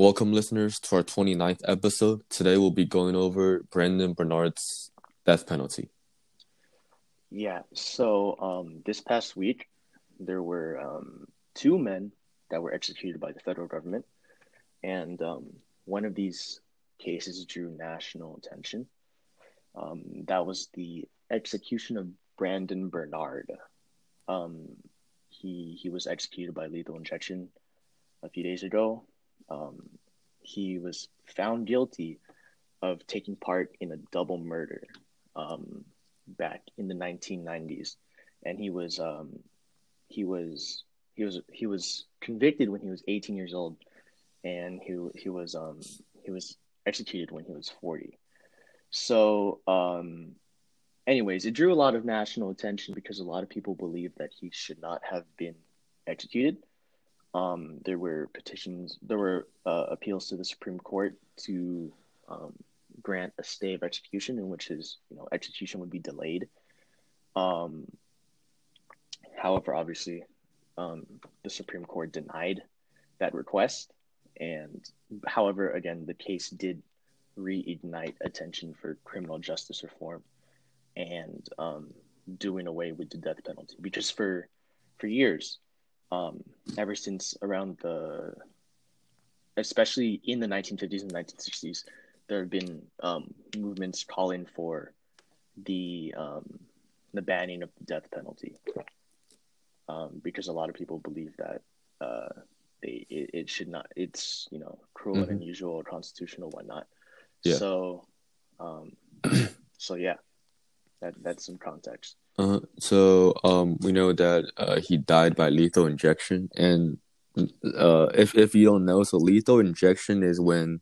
Welcome, listeners, to our 29th episode. Today we'll be going over Brandon Bernard's death penalty. Yeah, so um, this past week, there were um, two men that were executed by the federal government, and um, one of these cases drew national attention. Um, that was the execution of Brandon Bernard. Um, he he was executed by lethal injection a few days ago. Um, he was found guilty of taking part in a double murder um, back in the 1990s, and he was um, he was he was he was convicted when he was 18 years old, and he he was um, he was executed when he was 40. So, um, anyways, it drew a lot of national attention because a lot of people believe that he should not have been executed. Um, there were petitions, there were uh, appeals to the Supreme Court to um, grant a stay of execution, in which his you know execution would be delayed. Um, however, obviously, um, the Supreme Court denied that request, and however, again, the case did reignite attention for criminal justice reform and um, doing away with the death penalty because for for years um, ever since around the especially in the 1950s and 1960s there have been um, movements calling for the um, the banning of the death penalty um, because a lot of people believe that uh, they it, it, should not it's you know cruel mm-hmm. and unusual constitutional whatnot yeah. So, um, so yeah, that that's some context. Uh, so um, we know that uh, he died by lethal injection, and uh, if if you don't know, so lethal injection is when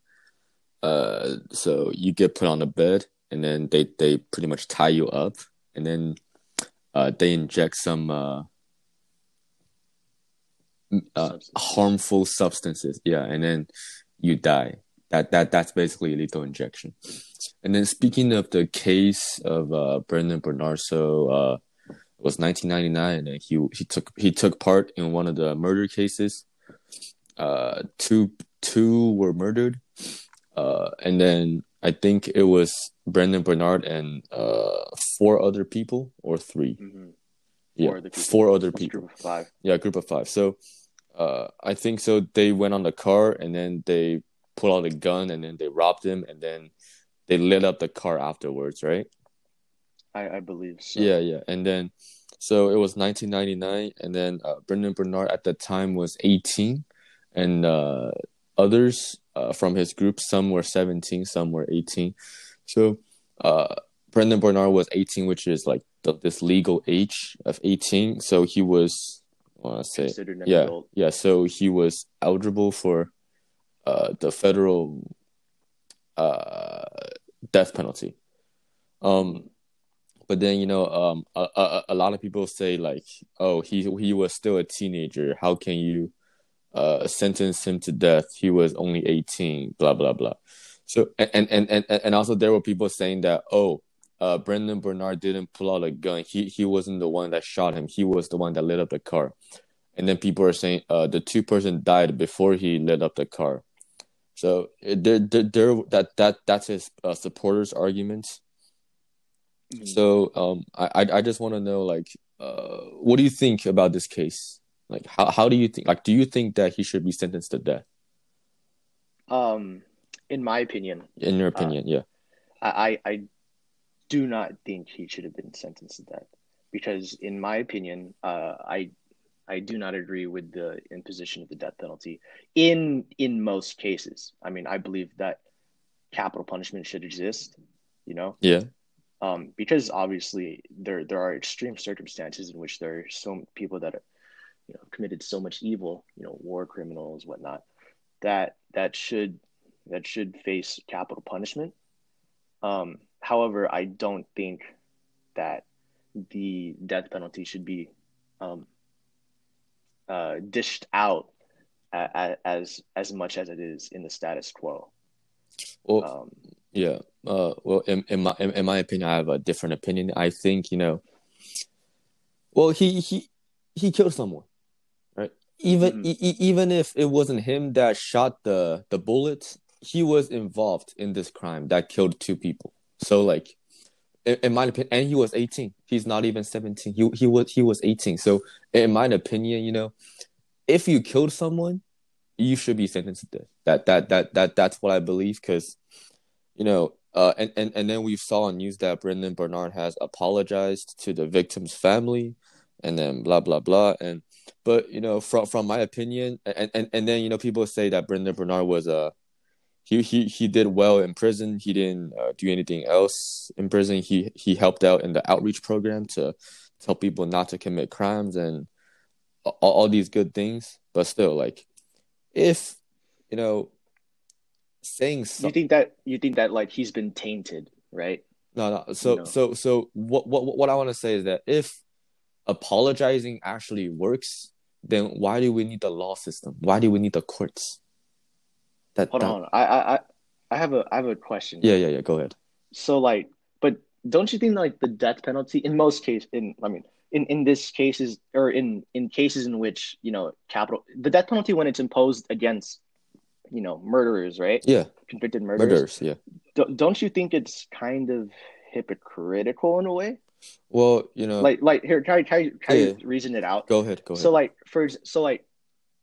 uh, so you get put on a bed, and then they they pretty much tie you up, and then uh, they inject some uh, uh, substances. harmful substances, yeah, and then you die that that that's basically a lethal injection. And then speaking of the case of uh, Brandon Bernard, so uh, it was 1999, and he he took he took part in one of the murder cases. Uh, two two were murdered, uh, and then I think it was Brandon Bernard and uh, four other people or 3 mm-hmm. Yeah, four, four other people. Group of five. Yeah, group of five. So, uh, I think so. They went on the car and then they pulled out a gun and then they robbed him and then they lit up the car afterwards, right? I, I believe so. Yeah, yeah. And then so it was 1999 and then uh, Brendan Bernard at the time was 18 and uh, others uh, from his group some were 17, some were 18. So uh, Brendan Bernard was 18 which is like the, this legal age of 18. So he was I want to say yeah, adult. yeah, so he was eligible for uh, the federal uh, death penalty. Um, but then you know, um, a, a, a lot of people say like, oh, he he was still a teenager. How can you uh, sentence him to death? He was only eighteen. Blah blah blah. So and and and and also there were people saying that oh, uh, Brendan Bernard didn't pull out a gun. He he wasn't the one that shot him. He was the one that lit up the car. And then people are saying uh, the two person died before he lit up the car. So there, there that that that's his uh, supporters' arguments. Mm-hmm. So um, I I just want to know like, uh, what do you think about this case? Like, how how do you think? Like, do you think that he should be sentenced to death? Um, in my opinion. In your opinion, uh, yeah. I I do not think he should have been sentenced to death because, in my opinion, uh, I I do not agree with the imposition of the death penalty in in most cases. I mean, I believe that capital punishment should exist. You know. Yeah. Um, because obviously there there are extreme circumstances in which there are so people that are, you know, committed so much evil, you know, war criminals, whatnot, that that should that should face capital punishment. Um, however, I don't think that the death penalty should be um, uh, dished out as as much as it is in the status quo. Well, um, yeah. Uh, well, in, in my in, in, my opinion, I have a different opinion. I think you know. Well, he he he killed someone, right? even Mhm. e- e- even if it wasn't him that shot the the bullets, he was involved in this crime that killed two people. So like, in, my opinion, and he was 18. He's not even 17. He he was he was 18. So in my opinion, you know, if you killed someone, you should be sentenced to death. That that that that that's what I believe. Because you know, uh, and and and then we saw on news that Brendan Bernard has apologized to the victim's family, and then blah blah blah. And but you know, from from my opinion, and and, and then you know, people say that Brendan Bernard was a he he he did well in prison. He didn't uh, do anything else in prison. He he helped out in the outreach program to tell people not to commit crimes and all, all these good things. But still, like if you know saying You think that you think that like he's been tainted, right? no no so No. so so what what what i want to say is that if apologizing actually works then why do we need the law system why do we need the courts that, Hold that on, I I I- I have a I have a question. yeah yeah yeah go ahead So like, but don't you think like the death penalty in most cases, in I mean, in in this cases or in in cases in which you know capital the death penalty when it's imposed against you know murderers, right? yeah Convicted murderers. murderers yeah Don't, don't you think it's kind of hypocritical in a way? well you know Like like here, can I, can I, can Yeah. reason it out? go ahead go ahead So like for so like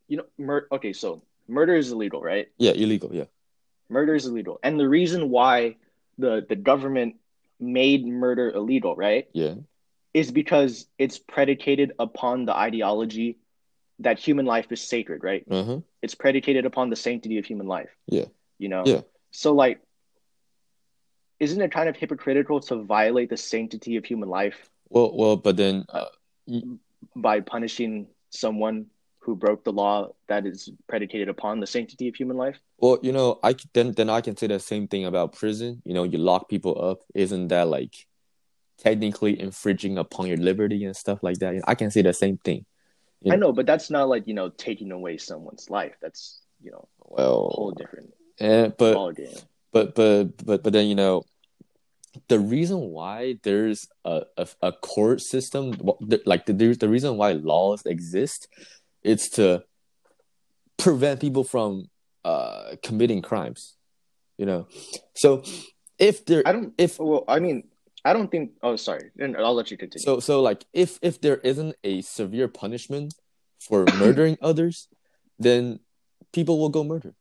you know mur- okay so murder is illegal, right? yeah illegal yeah Murder is illegal, and the reason why the the government made murder illegal, right? yeah is because it's predicated upon the ideology that human life is sacred, right? uh-huh It's predicated upon the sanctity of human life. Yeah. You know? Yeah. So like isn't it kind of hypocritical to violate the sanctity of human life well well but then uh, by punishing someone who broke the law that is predicated upon the sanctity of human life? Well, you know, I then then I can say the same thing about prison. You know, you lock people up, isn't that like technically infringing upon your liberty and stuff like that? I can say the same thing. Yeah. I know, but that's not like, you know, taking away someone's life. That's, you know, a whole different eh, but but but but but then you know, the reason why there's a a, a court system, like the the reason why laws exist, it's to prevent people from uh committing crimes. You know, so if there I don't if well, I mean, I don't think oh sorry. And I'll let you continue. So so like if if there isn't a severe punishment for murdering others, then people will go murder.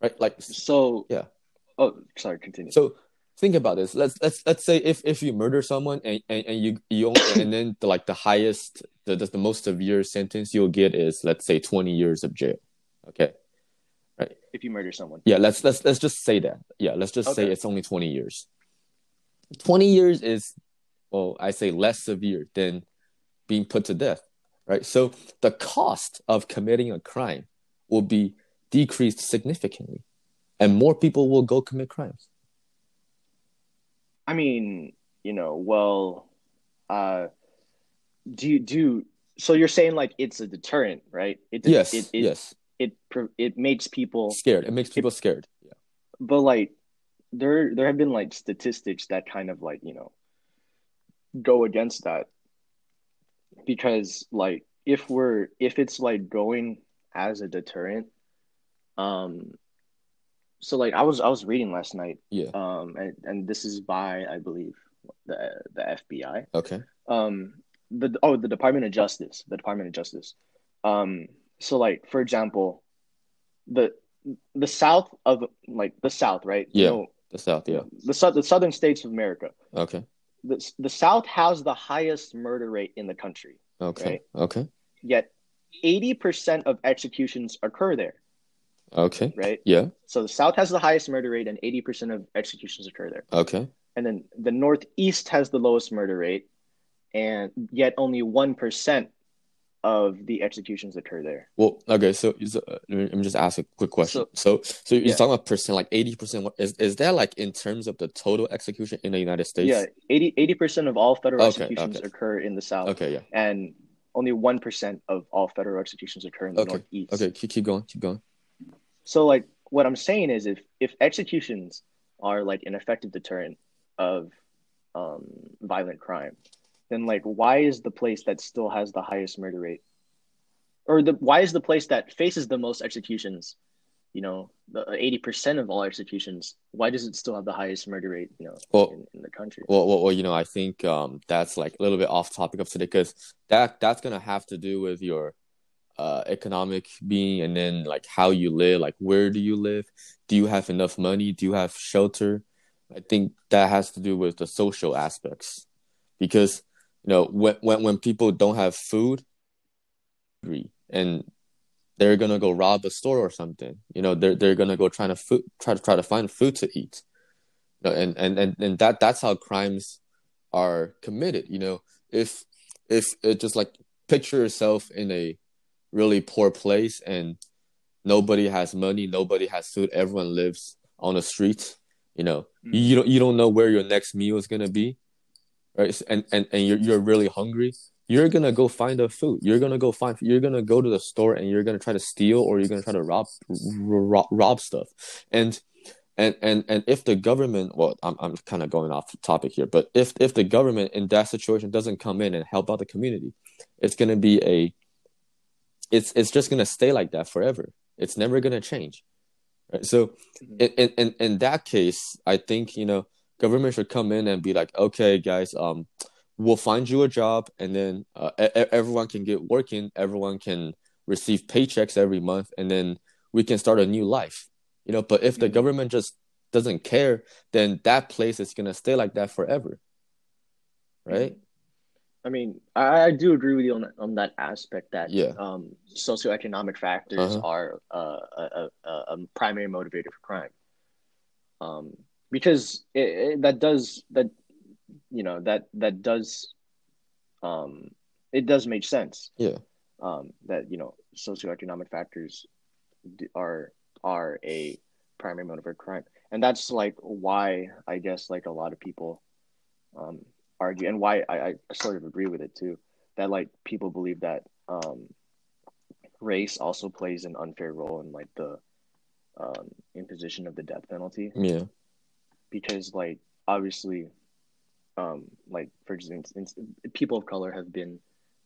Right? Like So Yeah. Oh, sorry. Continue. so think about this. Let's let's let's say if if you murder someone and and, and you you only, and then the, like the highest the, the the most severe sentence you'll get is let's say 20 years of jail. Okay. right if you murder someone, Yeah, let's let's let's just say that. Yeah, let's just say it's only 20 years. 20 years is well, I say less severe than being put to death, right? So the cost of committing a crime will be decreased significantly and more people will go commit crimes. I mean, you know, well, uh, do you do? So you're saying like it's a deterrent, right? It, Yes, It, it, yes. It it it makes people, Scared. It makes people scared. Yeah. but like there there have been like statistics that kind of like you know go against that because like if we're if it's like going as a deterrent, um, so like I was I was reading last night, Yeah. um, and and this is by I believe the the FBI. Okay. um the oh the Department of Justice, the Department of Justice. Um so like for example, the the south of like the south, right? You Yeah. know, The South, yeah. the the southern states of America. Okay. The the south has the highest murder rate in the country. Okay. Right. Okay. Yet 80% of executions occur there, Okay. right? Yeah. So the south has the highest murder rate and 80% of executions occur there. Okay. And then the northeast has the lowest murder rate and yet only 1% of the executions occur there. Well, okay, so, so uh, let me just ask a quick question. So, so, you're Yeah. talking about percent, like eighty percent. Is is that like in terms of the total execution in the United States? Yeah, 80 percent of all federal Okay, executions okay. occur in the South, Okay. Yeah. and only one percent of all federal executions occur in the Okay, Northeast. Okay. Keep, keep going. Keep going. So, like, what I'm saying is, if if executions are like an effective deterrent of um, violent crime, then like, why is the place that still has the highest murder rate, or the why is the place that faces the most executions, you know, the eighty percent of all executions, why does it still have the highest murder rate, you know, Well- in, in the country? Well, well, well, you know, I think um, that's like a little bit off topic of today because that that's gonna have to do with your uh, economic being and then like how you live, like where do you live? Do you have enough money? Do you have shelter? I think that has to do with the social aspects because you know when when when people don't have food, and they're gonna go rob a store or something. You know, they're they're gonna go trying to food try to try to find food to eat. You know, and, and and and that that's how crimes are committed. You know, if if it just like picture yourself in a really poor place and nobody has money, nobody has food, everyone lives on the street. You know, Mhm. you don't you don't know where your next meal is gonna be, right? And and and you're you're really hungry. You're gonna go find a food. You're gonna go find. You're gonna go to the store and you're gonna try to steal or you're gonna try to rob rob, rob stuff. And and and and if the government, well, I'm I'm kind of going off topic here, but if if the government in that situation doesn't come in and help out the community, it's gonna be a. It's it's just gonna stay like that forever. It's never gonna change. Right? So Mhm. in, in in that case, I think you know government should come in and be like, okay, guys, um, we'll find you a job, and then uh, e- everyone can get working, everyone can receive paychecks every month, and then we can start a new life. You know, but if the Mhm. government just doesn't care, then that place is gonna stay like that forever, right? I mean, I, I do agree with you on that, on that aspect that Yeah. um, socioeconomic factors Uh-huh. are uh, a, a, a primary motivator for crime. Um, because it, it, that does that, you know that that does, um, it does make sense. Yeah. Um, that you know socioeconomic factors are are a primary motive for crime, and that's like why I guess like a lot of people, um, argue and why I, I sort of agree with it too that like people believe that um race also plays an unfair role in like the um imposition of the death penalty Yeah. Because like obviously um like for instance people of color have been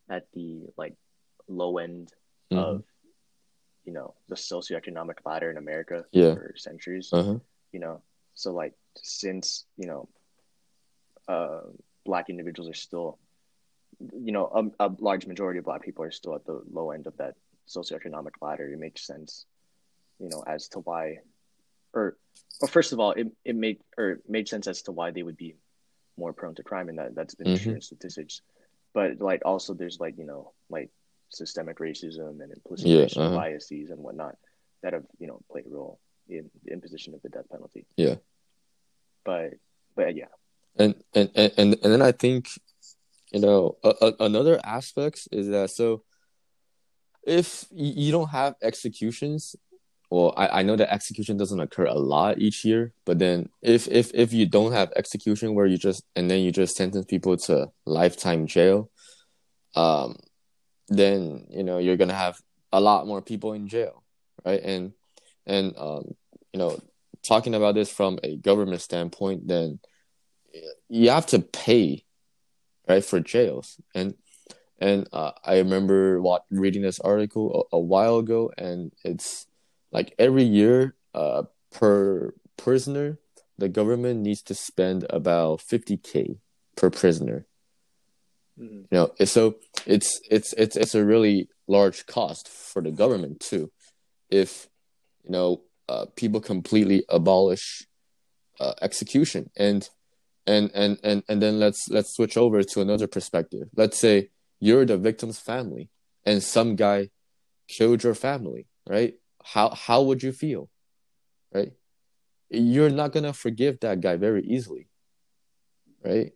at the like low end Mhm. of you know the socioeconomic ladder in America Yeah. for centuries Uh-huh. you know so like since you know uh black individuals are still you know a, a large majority of black people are still at the low end of that socioeconomic ladder it makes sense you know as to why or well first of all it, it made or it made sense as to why they would be more prone to crime and that that's been true in statistics but like also there's like you know like systemic racism and implicit Yeah, racial uh-huh. biases and whatnot that have you know played a role in the imposition of the death penalty Yeah. but but yeah and and and and, and then I think, you know, a, a, another aspect is that so if you don't have executions, well, I, I know that execution doesn't occur a lot each year, but then if if if you don't have execution where you just and then you just sentence people to lifetime jail, um, then you know you're gonna have a lot more people in jail, right? And and um, you know, talking about this from a government standpoint, then you have to pay right for jails and and uh, i remember what reading this article a, a while ago and it's like every year uh, per prisoner the government needs to spend about 50k per prisoner. Mhm. you know so it's it's it's it's a really large cost for the government too. If you know uh, people completely abolish uh, execution and and and and and then let's let's switch over to another perspective. Let's say you're the victim's family and some guy killed your family right how how would you feel right you're not going to forgive that guy very easily right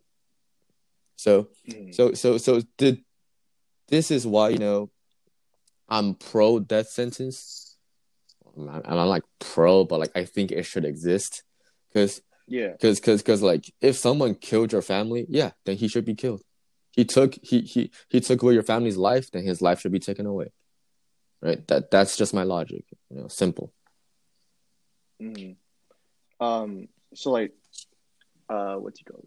so Mhm. so so so did this is why you know I'm pro death sentence. I'm not, I'm not like pro, but like I think it should exist because yeah because because because like if someone killed your family, yeah, then he should be killed. He took he he he took away your family's life, then his life should be taken away. Right? That that's just my logic. You know, simple. Mhm. um so like uh what's he called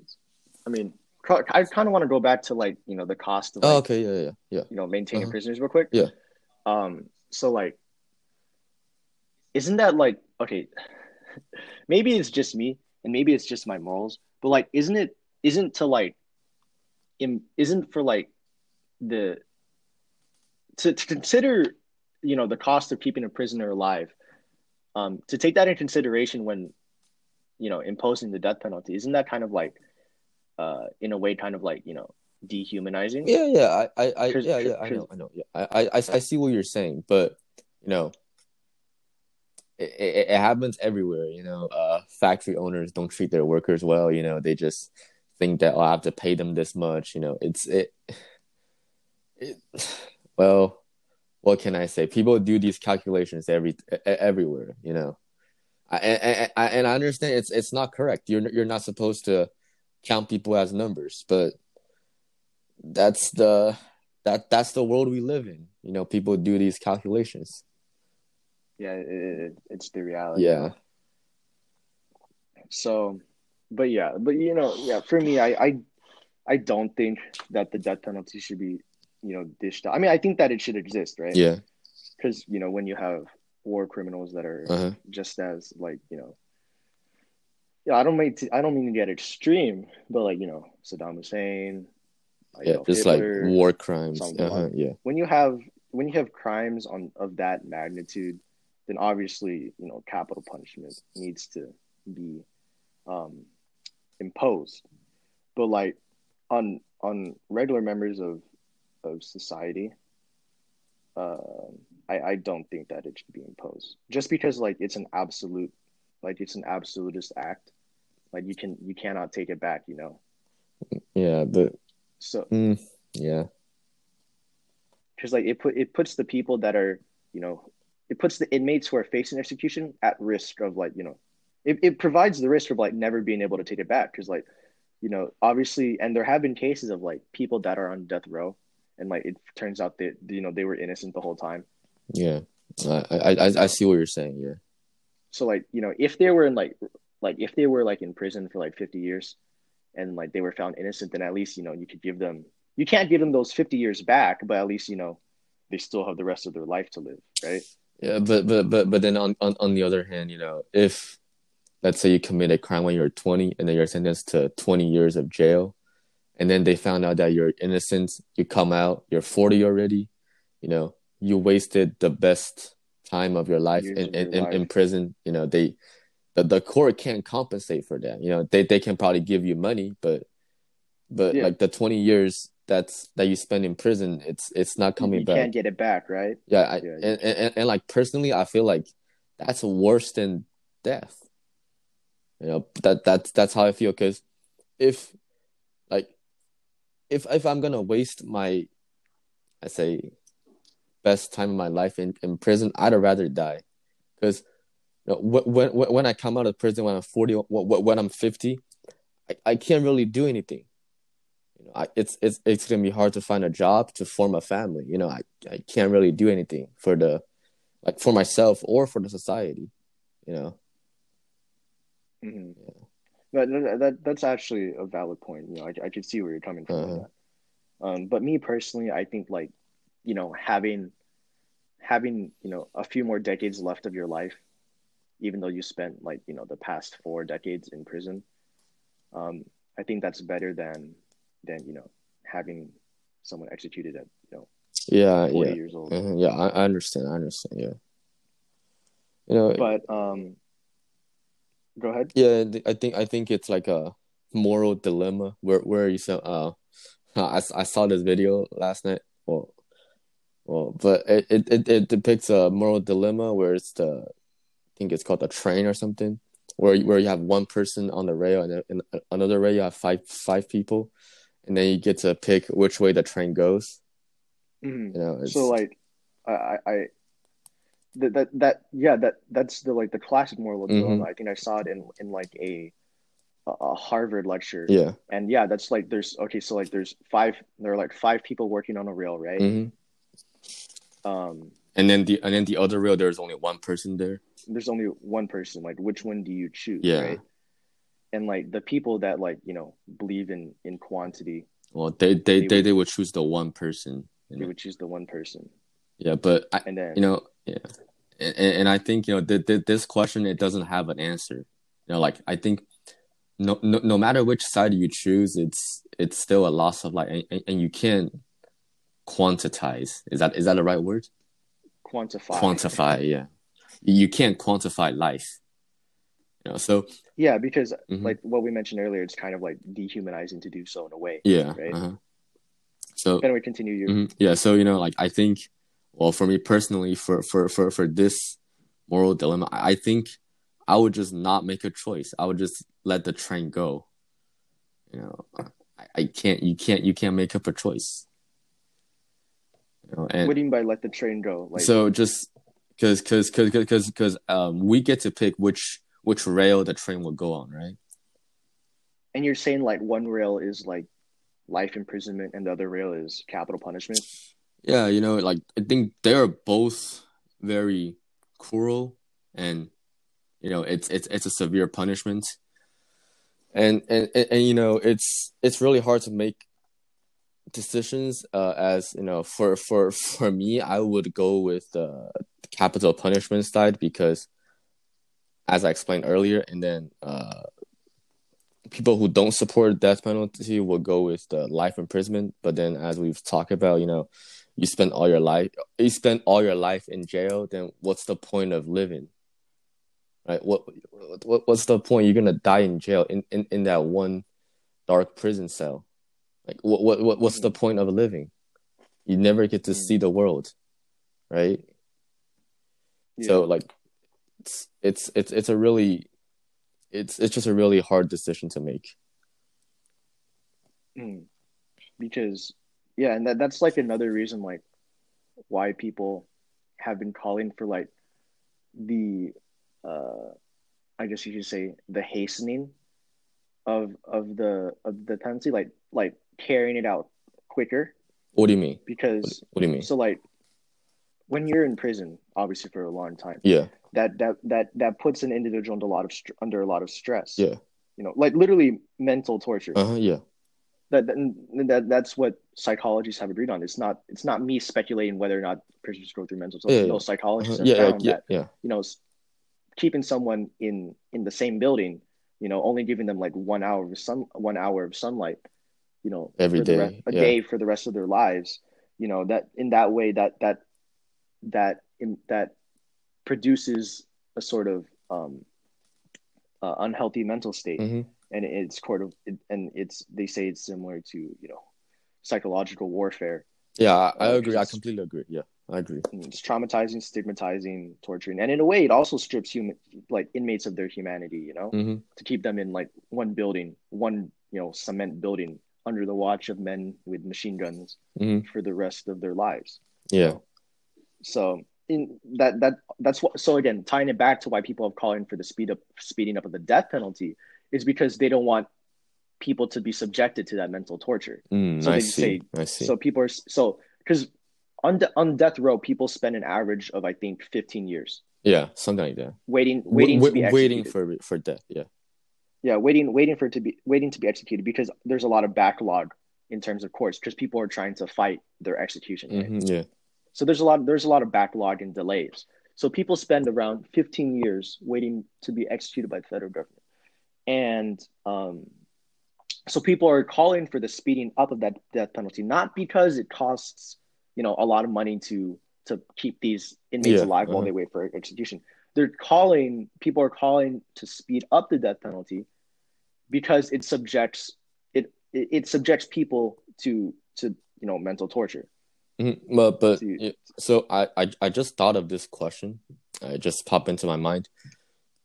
i mean i kind of want to go back to like you know the cost of like, Oh, okay, yeah, yeah, yeah. you know maintaining Uh-huh. prisoners real quick Yeah. Um, so like, isn't that like okay? maybe it's just me, and maybe it's just my morals, but like, isn't it? Isn't to like, in, isn't for like the to, to consider, you know, the cost of keeping a prisoner alive. Um, to take that in consideration when, you know, imposing the death penalty, isn't that kind of like, uh, in a way, kind of like you know, dehumanizing? Yeah, yeah, I, I, I yeah, yeah, I know, I know, yeah, I, I, I see what you're saying, but you know, it, it, it, happens everywhere. You know, uh, factory owners don't treat their workers well. You know, they just think that oh, I have to pay them this much. You know, it's it. it well, what can I say? People do these calculations every everywhere. You know, I, and, I, and I understand it's it's not correct. You're you're not supposed to count people as numbers, but that's the that that's the world we live in. You know, people do these calculations. Yeah, it, it's the reality. Yeah. So, but yeah, but you know, yeah, for me, I I, I don't think that the death penalty should be, you know, dished out. I mean, I think that it should exist, right? Yeah. Because you know, when you have war criminals that are uh-huh. just as like you know yeah, I don't mean to, I don't mean to get extreme, but like you know, Saddam Hussein, yeah, know, just Hitler, like war crimes. Uh-huh, yeah. When you have when you have crimes on of that magnitude, then obviously you know capital punishment needs to be um, imposed. But like on on regular members of of society, uh, I I don't think that it should be imposed. Just because like it's an absolute, like it's an absolutist act. Like you can you cannot take it back. You know. Yeah, but so mm, yeah, because like it put it puts the people that are you know it puts the inmates who are facing execution at risk of like you know it, it provides the risk of like never being able to take it back because like you know obviously and there have been cases of like people that are on death row and like it turns out that you know they were innocent the whole time yeah i i i see what you're saying yeah so like you know if they were in like like if they were like in prison for like 50 years and like they were found innocent, then at least you know you could give them. You can't give them those fifty years back, but at least you know they still have the rest of their life to live, right? Yeah, but but but but then on on, on the other hand, you know, if let's say you commit a crime when you're 20 and then you're sentenced to 20 years of jail and then they found out that you're innocent you come out you're 40 already you know you wasted the best time of your life in, in, in, in, prison you know they the, the court can't compensate for that. You know, they, they can probably give you money, but but yeah. like the twenty years that's that you spend in prison, it's it's not coming you back. You can't get it back, right? Yeah, I, yeah, and, and, and and like personally, I feel like that's worse than death. You know that that's that's how I feel because if if if I'm gonna waste my I say best time of my life in, in prison, I'd rather die because you know, when, when, when I come out of prison when I'm 40 when I'm 50 I, I can't really do anything you know I, it's it's it's gonna be hard to find a job to form a family you know I, I can't really do anything for the like for myself or for the society you know mm-hmm. yeah. That, that that's actually a valid point you know I, I can see where you're coming from uh-huh. um but me personally I think like you know having having you know a few more decades left of your life even though you spent like you know the past four decades in prison um, i think that's better than than you know having someone executed at you know yeah 40 yeah. years old uh-huh. yeah I, I understand i understand yeah you know but um go ahead yeah i think i think it's like a moral dilemma where where you said uh I, I saw this video last night well well but it, it it depicts a moral dilemma where it's the I think it's called a train or something, where where you have one person on the rail and in another rail you have five five people, and then you get to pick which way the train goes. Mm-hmm. You know, so like, I I that that that yeah that that's the like the classic moral dilemma. Mm-hmm. I think I saw it in in like a a Harvard lecture. Yeah. And yeah, that's like there's okay, so like there's five there are like five people working on a rail, right? Mm-hmm. Um and then the and then the other rail there's only one person there there's only one person like which one do you choose yeah right? and like the people that like you know believe in in quantity well they they they, they, would, they would choose the one person they would choose the one person Yeah, but I, and then you know, yeah, and, and I think you know th- th- this question it doesn't have an answer. You know, like I think no, no no matter which side you choose, it's it's still a loss of life, and, and, you can't quantize. Is that is that the right word? quantify. Quantify, yeah. You can't quantify life. You know, so Yeah, because Mhm. like what we mentioned earlier, it's kind of like dehumanizing to do so in a way. yeah. Right. Uh-huh. So Anyway, continue. You. Mhm. Yeah, so you know, like I think, well, for me personally, for for for for this moral dilemma, I think I would just not make a choice. I would just let the train go. You know, I, I can't. You can't. You can't make up a choice. You know, and What do you mean by let the train go? Like, so just because because because because because um we get to pick which which rail the train will go on, right? and you're saying like one rail is like life imprisonment, and the other rail is capital punishment. Yeah, you know, like I think they're both very cruel and you know, it's it's it's a severe punishment. And and and, and you know, it's it's really hard to make decisions uh as, you know, for for for me, I would go with the capital punishment side because as I explained earlier and then uh people who don't support death penalty will go with the life imprisonment, but then as we've talked about, you know, you spend all your life you spend all your life in jail then what's the point of living? Right? What, what what's the point? You're gonna die in jail in, in, in that one dark prison cell. Like what, what, what what's the point of living? You never get to Mm. see the world right? So like it's it's it's it's a really it's it's just a really hard decision to make. Mm. because yeah and that, that's like another reason like why people have been calling for like the uh i guess you could say the hastening of of the of the penalty like like carrying it out quicker. What do you mean? Because what do you mean? so like when you're in prison obviously for a long time yeah. that that that that puts an individual under a lot of str- under a lot of stress. Yeah. You know like literally mental torture. Uh-huh yeah. That, that that that's what psychologists have agreed on. It's not it's not me speculating whether or not prisoners go through mental. Yeah, no, psychologists uh-huh. have yeah, found yeah that yeah you know keeping someone in in the same building, you know, only giving them like one hour of sun one hour of sunlight, you know, every day, for the re- a day for the rest of their lives, you know, that in that way that that that in, that produces a sort of um, uh, unhealthy mental state hmm and it's sort of and it's they say it's similar to you know psychological warfare. Yeah, I, I agree. I completely agree. Yeah, I agree. It's traumatizing stigmatizing torturing. And in a way it also strips human like inmates of their humanity you know hmm to keep them in like one building one you know cement building under the watch of men with machine guns hmm for the rest of their lives. Yeah, so in that that that's what so again tying it back to why people are calling for the speed up speeding up of the death penalty is because they don't want people to be subjected to that mental torture mm, So I they see. say- I see. so people are so because on de- on death row people spend an average of i think 15 years yeah, something like that. waiting waiting be executed. waiting for for death. Yeah. yeah waiting waiting for it to be waiting to be executed because there's a lot of backlog in terms of courts because people are trying to fight their execution right? hmm Yeah. so there's a lot there's a lot of backlog and delays so people spend around 15 years waiting to be executed by the federal government and um, so people are calling for the speeding up of that death penalty not because it costs you know a lot of money to to keep these inmates Yeah, alive while uh-huh. they wait for execution they're calling people are calling to speed up the death penalty because it subjects it it, it subjects people to to you know mental torture Mhm. But but So I, I I just thought of this question. It just popped into my mind.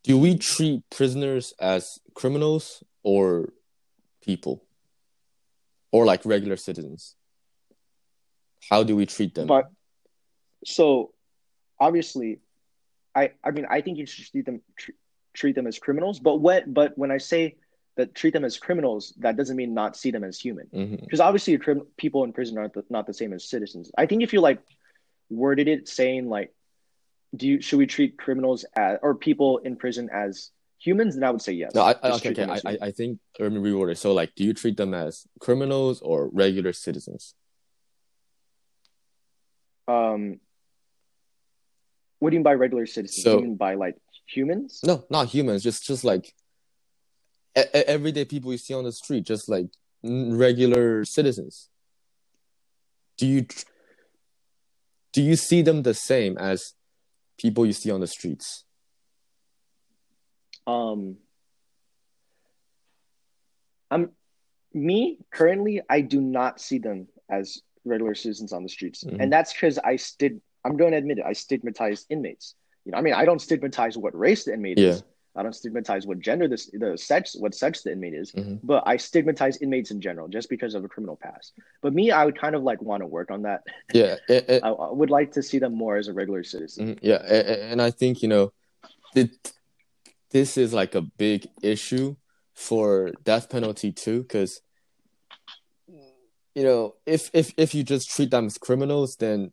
Do we treat prisoners as criminals or people, or like regular citizens? How do we treat them? But so obviously, I I mean I think you should treat them tr- treat them as criminals. But when but when I say that treat them as criminals, that doesn't mean not see them as human. Mm-hmm. Because obviously, crim- people in prison aren't the, not the same as citizens. I think if you like worded it saying like, do you should we treat criminals as or people in prison as humans? Then I would say yes. No, I, okay, okay. I, I think let me reword it. So like, do you treat them as criminals or regular citizens? um what do you mean by regular citizens? So- do you mean by like humans? No, not humans. Just just like e- everyday people you see on the street, just like regular citizens. Do you do you see them the same as people you see on the streets? Um, I'm me currently. I do not see them as regular citizens on the streets, Mhm. and that's because I stig. I'm going to admit it. I stigmatize inmates. You know, I mean, I don't stigmatize what race the inmate Yeah. is. I don't stigmatize what gender this the sex what sex the inmate is. Mhm. But I stigmatize inmates in general just because of a criminal past. But me, I would kind of like want to work on that. Yeah, I would like to see them more as a regular citizen. Mhm. Yeah, a- a- and I think you know, it, this is like a big issue for death penalty too, because you know, if if if you just treat them as criminals, then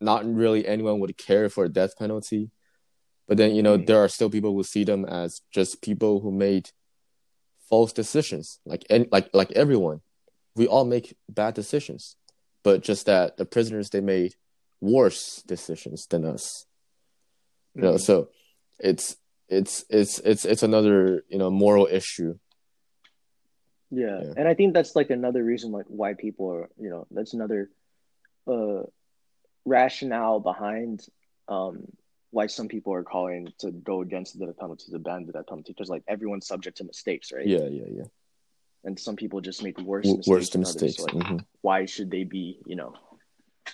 not really anyone would care for a death penalty. But then you know, Mhm. there are still people who see them as just people who made false decisions, like and like like everyone, we all make bad decisions, but just that the prisoners they made worse decisions than us you know Mhm. so it's it's it's it's it's another you know moral issue Yeah. Yeah. And I think that's like another reason like why people are, you know, that's another uh rationale behind um why some people are calling to go against the death penalty, to ban the death penalty, because like everyone's subject to mistakes, right? yeah yeah yeah And some people just make worse W- mistakes worse mistakes others. Like, Mhm. why should they be, you know,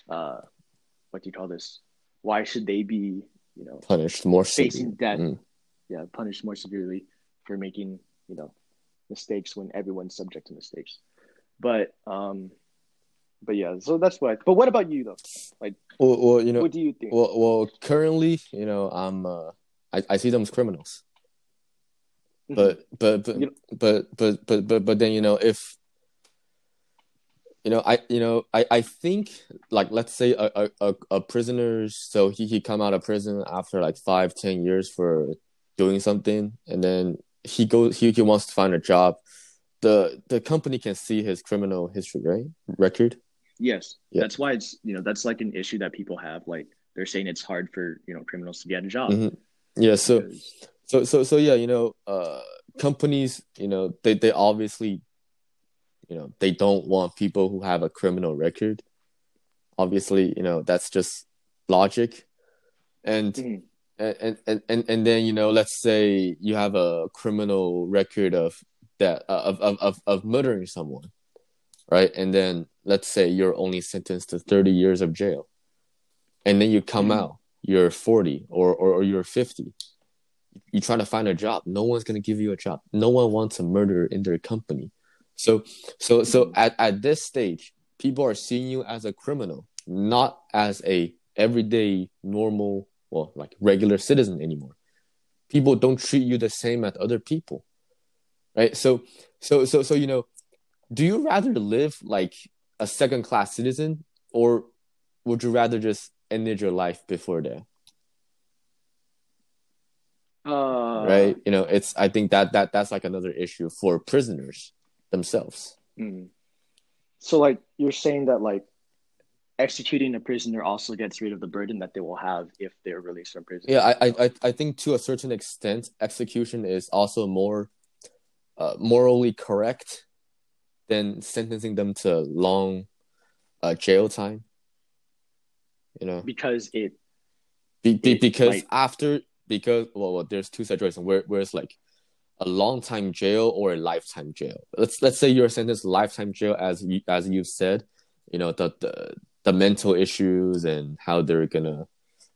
uh what do you call this? Why should they be, you know, punished more facing death? Mhm. Yeah, punished more severely for making, you know, mistakes when everyone's subject to mistakes. But um but yeah, so that's what I, but what about you though? well, well you know what do you think? well well currently you know i'm uh i, I see them as criminals Mhm. but but but, You know- but but but but but then you know if you know i you know i i think like let's say a a, a, a prisoner so he he come out of prison after like five ten years for doing something and then he goes he, he wants to find a job the the company can see his criminal history right record yes. Yeah. That's why it's you know, that's like an issue that people have. Like they're saying it's hard for, you know, criminals to get a job. Mhm. yeah so because- so so so yeah you know uh companies you know they they obviously you know they don't want people who have a criminal record obviously you know that's just logic and Mhm. And and and, and then you know let's say you have a criminal record of that of of of, of murdering someone right? And then let's say you're only sentenced to 30 years of jail. And then you come Mhm. out you're 40 or, or or you're 50 you try to find a job. No one's going to give you a job. No one wants a murderer in their company. So so so Mhm. at, at this stage people are seeing you as a criminal not as a everyday normal well like regular citizen anymore. People don't treat you the same as other people right? So so so so you know do you rather live like a second class citizen or would you rather just ended your life before that? Uh, right? You know it's i think that that that's like another issue for prisoners themselves. Mhm. So like you're saying that like executing a prisoner also gets rid of the burden that they will have if they're released from prison. yeah i i I- think to a certain extent execution is also more uh, morally correct than sentencing them to long uh, jail time you know because it Be, be, It, because like- after because well, well there's two situations where where it's like a long time jail or a lifetime jail. Let's let's say you're sentenced lifetime jail as you as you've said, you know the the the mental issues and how they're gonna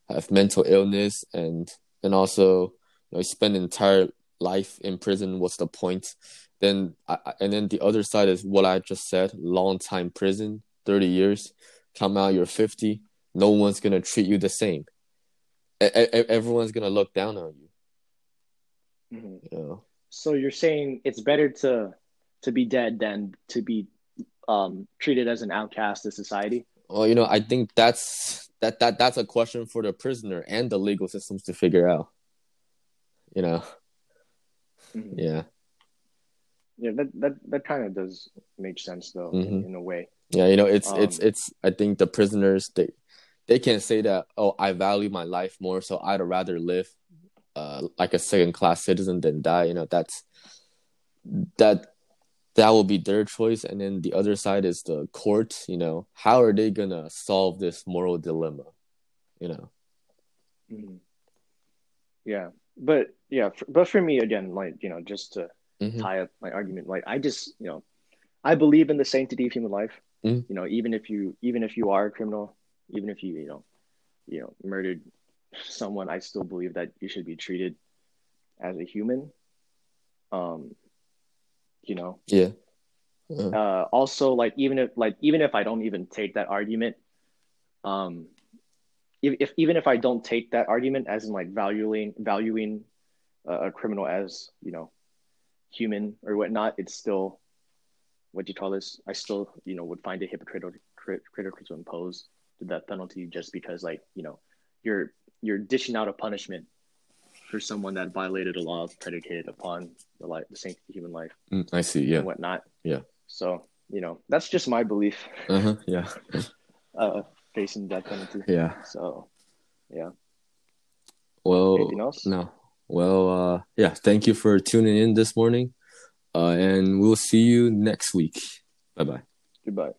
have mental illness and and also you know spend entire life in prison. What's the point? Then I, and then the other side is what I just said: long time prison, thirty years. Come out, you're fifty. No one's gonna treat you the same everyone's gonna look down on you. Mhm. You know, So you're saying it's better to to be dead than to be um, treated as an outcast to society? Well, you know, I think that's that that that's a question for the prisoner and the legal systems to figure out. You know, Mhm. yeah, Yeah, that that that kind of does make sense though Mhm. in, in a way. yeah. You know, it's Um, it's it's. I think the prisoners they they can't say that. Oh, I value my life more, so I'd rather live uh, like a second class citizen than die. You know, that's that that will be their choice. And then the other side is the court. You know, how are they gonna solve this moral dilemma? You know. Mm-hmm. Yeah, but yeah, for, but for me again, like you know, just to mm-hmm. tie up my argument, like I just you know, I believe in the sanctity of human life. Mm-hmm. You know, even if you even if you are a criminal, even if you you know, you know, murdered someone, I still believe that you should be treated as a human. Um, you know. Yeah. Uh-huh. Uh, also, like even if like even if I don't even take that argument, um, if, if even if I don't take that argument as in like valuing valuing uh, a criminal as you know human or whatnot, it's still what do you call this? I still you know would find it hypocritical critical to impose the death penalty just because like you know you're you're dishing out a punishment for someone that violated a law predicated upon the life, the sanctity of human life. Mm, I see. Yeah. And whatnot. Yeah. So you know that's just my belief. Uh-huh. Yeah. uh, facing death penalty. Yeah. So, yeah. Well. Anything else? No. Well, uh, yeah. Thank you for tuning in this morning, uh, and we'll see you next week. Bye bye. Goodbye.